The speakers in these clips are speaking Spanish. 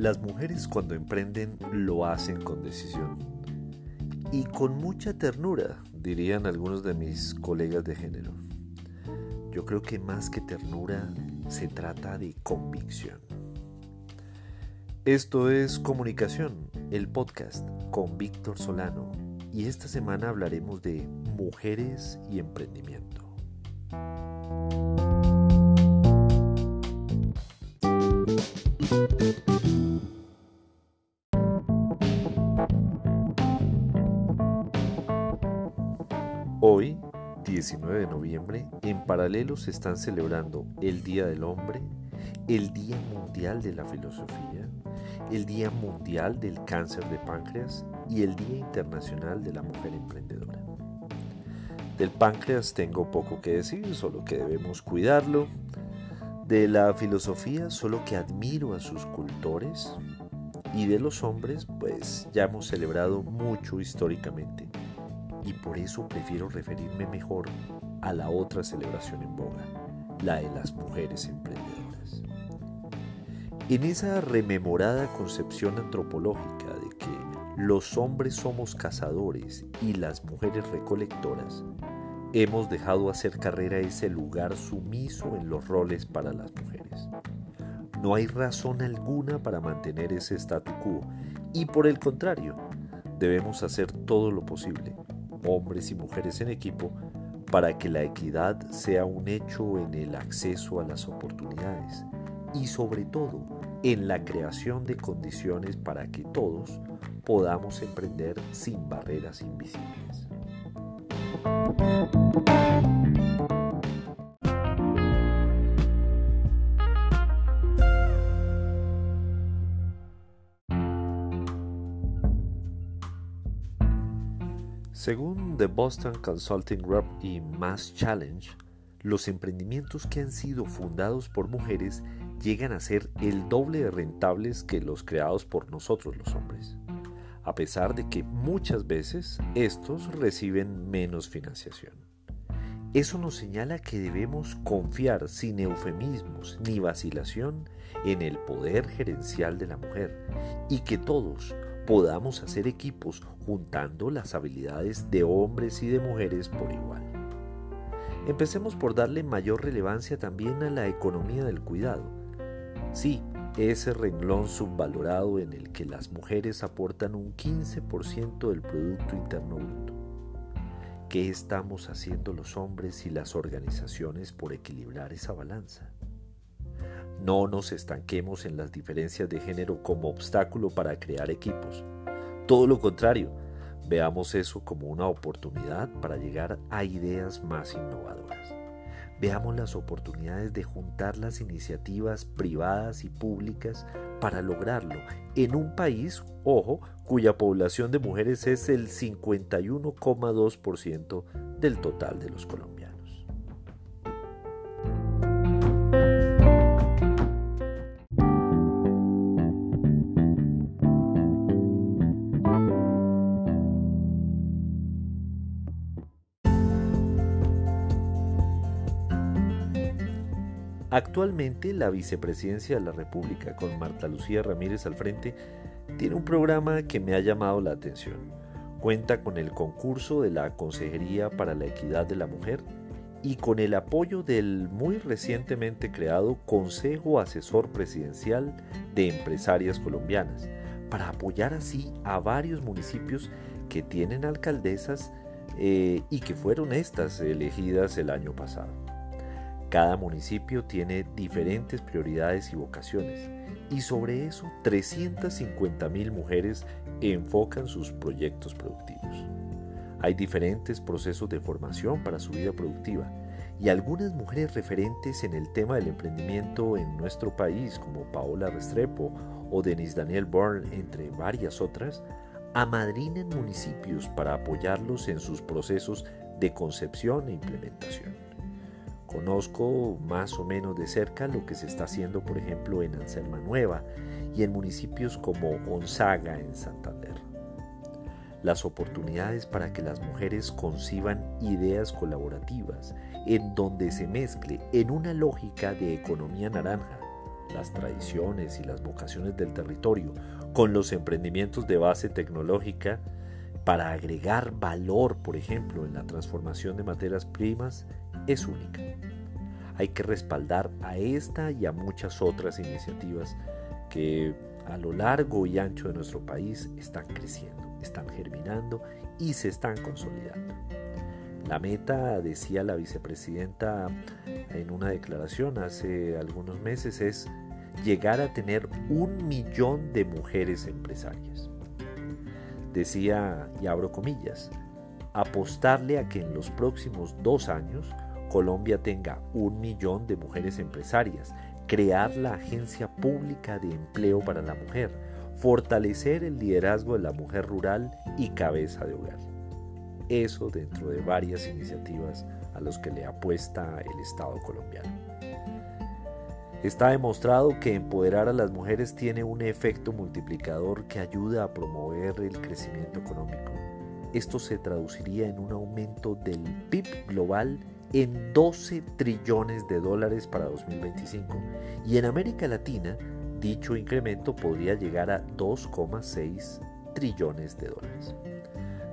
Las mujeres cuando emprenden lo hacen con decisión y con mucha ternura, dirían algunos de mis colegas de género. Yo creo que más que ternura se trata de convicción. Esto es Comunicación, el podcast con Víctor Solano y esta semana hablaremos de mujeres y emprendimiento. 19 de noviembre, en paralelo se están celebrando el Día del Hombre, el Día Mundial de la Filosofía, el Día Mundial del Cáncer de Páncreas y el Día Internacional de la Mujer Emprendedora. Del páncreas tengo poco que decir, solo que debemos cuidarlo. De la filosofía, solo que admiro a sus cultores. Y de los hombres, pues ya hemos celebrado mucho históricamente y por eso prefiero referirme mejor a la otra celebración en boga, la de las mujeres emprendedoras. En esa rememorada concepción antropológica de que los hombres somos cazadores y las mujeres recolectoras, hemos dejado hacer carrera ese lugar sumiso en los roles para las mujeres. No hay razón alguna para mantener ese statu quo y por el contrario, debemos hacer todo lo posible hombres y mujeres en equipo, para que la equidad sea un hecho en el acceso a las oportunidades y sobre todo en la creación de condiciones para que todos podamos emprender sin barreras invisibles. Según The Boston Consulting Group y Mass Challenge, los emprendimientos que han sido fundados por mujeres llegan a ser el doble de rentables que los creados por nosotros los hombres, a pesar de que muchas veces estos reciben menos financiación. Eso nos señala que debemos confiar sin eufemismos ni vacilación en el poder gerencial de la mujer y que todos, podamos hacer equipos juntando las habilidades de hombres y de mujeres por igual. Empecemos por darle mayor relevancia también a la economía del cuidado. Sí, ese renglón subvalorado en el que las mujeres aportan un 15% del Producto Interno Bruto. ¿Qué estamos haciendo los hombres y las organizaciones por equilibrar esa balanza? No nos estanquemos en las diferencias de género como obstáculo para crear equipos. Todo lo contrario, veamos eso como una oportunidad para llegar a ideas más innovadoras. Veamos las oportunidades de juntar las iniciativas privadas y públicas para lograrlo en un país, ojo, cuya población de mujeres es el 51,2% del total de los colombianos. Actualmente la vicepresidencia de la República, con Marta Lucía Ramírez al frente, tiene un programa que me ha llamado la atención. Cuenta con el concurso de la Consejería para la Equidad de la Mujer y con el apoyo del muy recientemente creado Consejo Asesor Presidencial de Empresarias Colombianas, para apoyar así a varios municipios que tienen alcaldesas eh, y que fueron estas elegidas el año pasado. Cada municipio tiene diferentes prioridades y vocaciones y sobre eso 350 mil mujeres enfocan sus proyectos productivos. Hay diferentes procesos de formación para su vida productiva y algunas mujeres referentes en el tema del emprendimiento en nuestro país, como Paola Restrepo o Denise Daniel Bourne, entre varias otras, amadrinan municipios para apoyarlos en sus procesos de concepción e implementación. Conozco más o menos de cerca lo que se está haciendo, por ejemplo, en Anselma Nueva y en municipios como Gonzaga, en Santander. Las oportunidades para que las mujeres conciban ideas colaborativas en donde se mezcle en una lógica de economía naranja las tradiciones y las vocaciones del territorio con los emprendimientos de base tecnológica para agregar valor, por ejemplo, en la transformación de materias primas, es única. Hay que respaldar a esta y a muchas otras iniciativas que a lo largo y ancho de nuestro país están creciendo, están germinando y se están consolidando. La meta, decía la vicepresidenta en una declaración hace algunos meses, es llegar a tener un millón de mujeres empresarias. Decía, y abro comillas, apostarle a que en los próximos dos años Colombia tenga un millón de mujeres empresarias, crear la Agencia Pública de Empleo para la Mujer, fortalecer el liderazgo de la mujer rural y cabeza de hogar. Eso dentro de varias iniciativas a los que le apuesta el Estado colombiano. Está demostrado que empoderar a las mujeres tiene un efecto multiplicador que ayuda a promover el crecimiento económico. Esto se traduciría en un aumento del PIB global en 12 trillones de dólares para 2025 y en América Latina dicho incremento podría llegar a 2,6 trillones de dólares.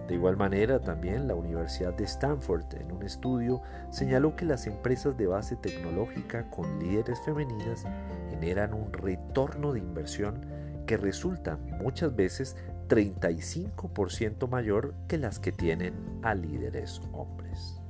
De igual manera, también la Universidad de Stanford en un estudio señaló que las empresas de base tecnológica con líderes femeninas generan un retorno de inversión que resulta muchas veces 35% mayor que las que tienen a líderes hombres.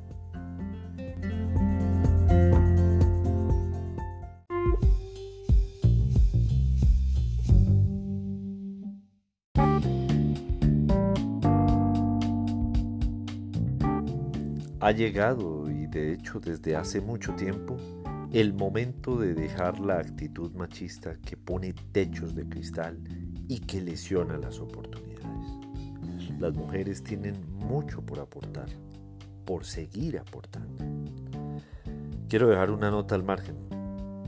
Ha llegado, y de hecho desde hace mucho tiempo, el momento de dejar la actitud machista que pone techos de cristal y que lesiona las oportunidades. Las mujeres tienen mucho por aportar, por seguir aportando. Quiero dejar una nota al margen.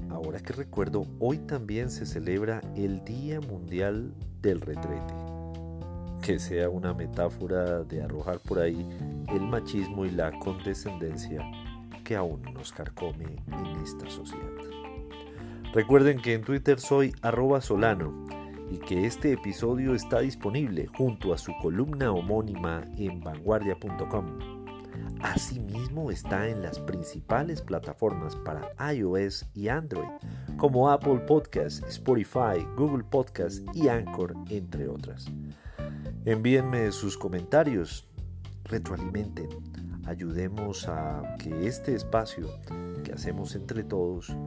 Ahora que recuerdo, hoy también se celebra el Día Mundial del Retrete que sea una metáfora de arrojar por ahí el machismo y la condescendencia que aún nos carcome en esta sociedad. Recuerden que en Twitter soy arroba solano y que este episodio está disponible junto a su columna homónima en vanguardia.com. Asimismo está en las principales plataformas para iOS y Android, como Apple Podcasts, Spotify, Google Podcasts y Anchor, entre otras. Envíenme sus comentarios, retroalimenten, ayudemos a que este espacio que hacemos entre todos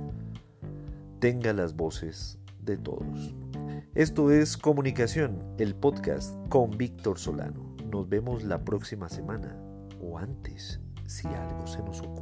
tenga las voces de todos. Esto es Comunicación, el podcast con Víctor Solano. Nos vemos la próxima semana o antes si algo se nos ocurre.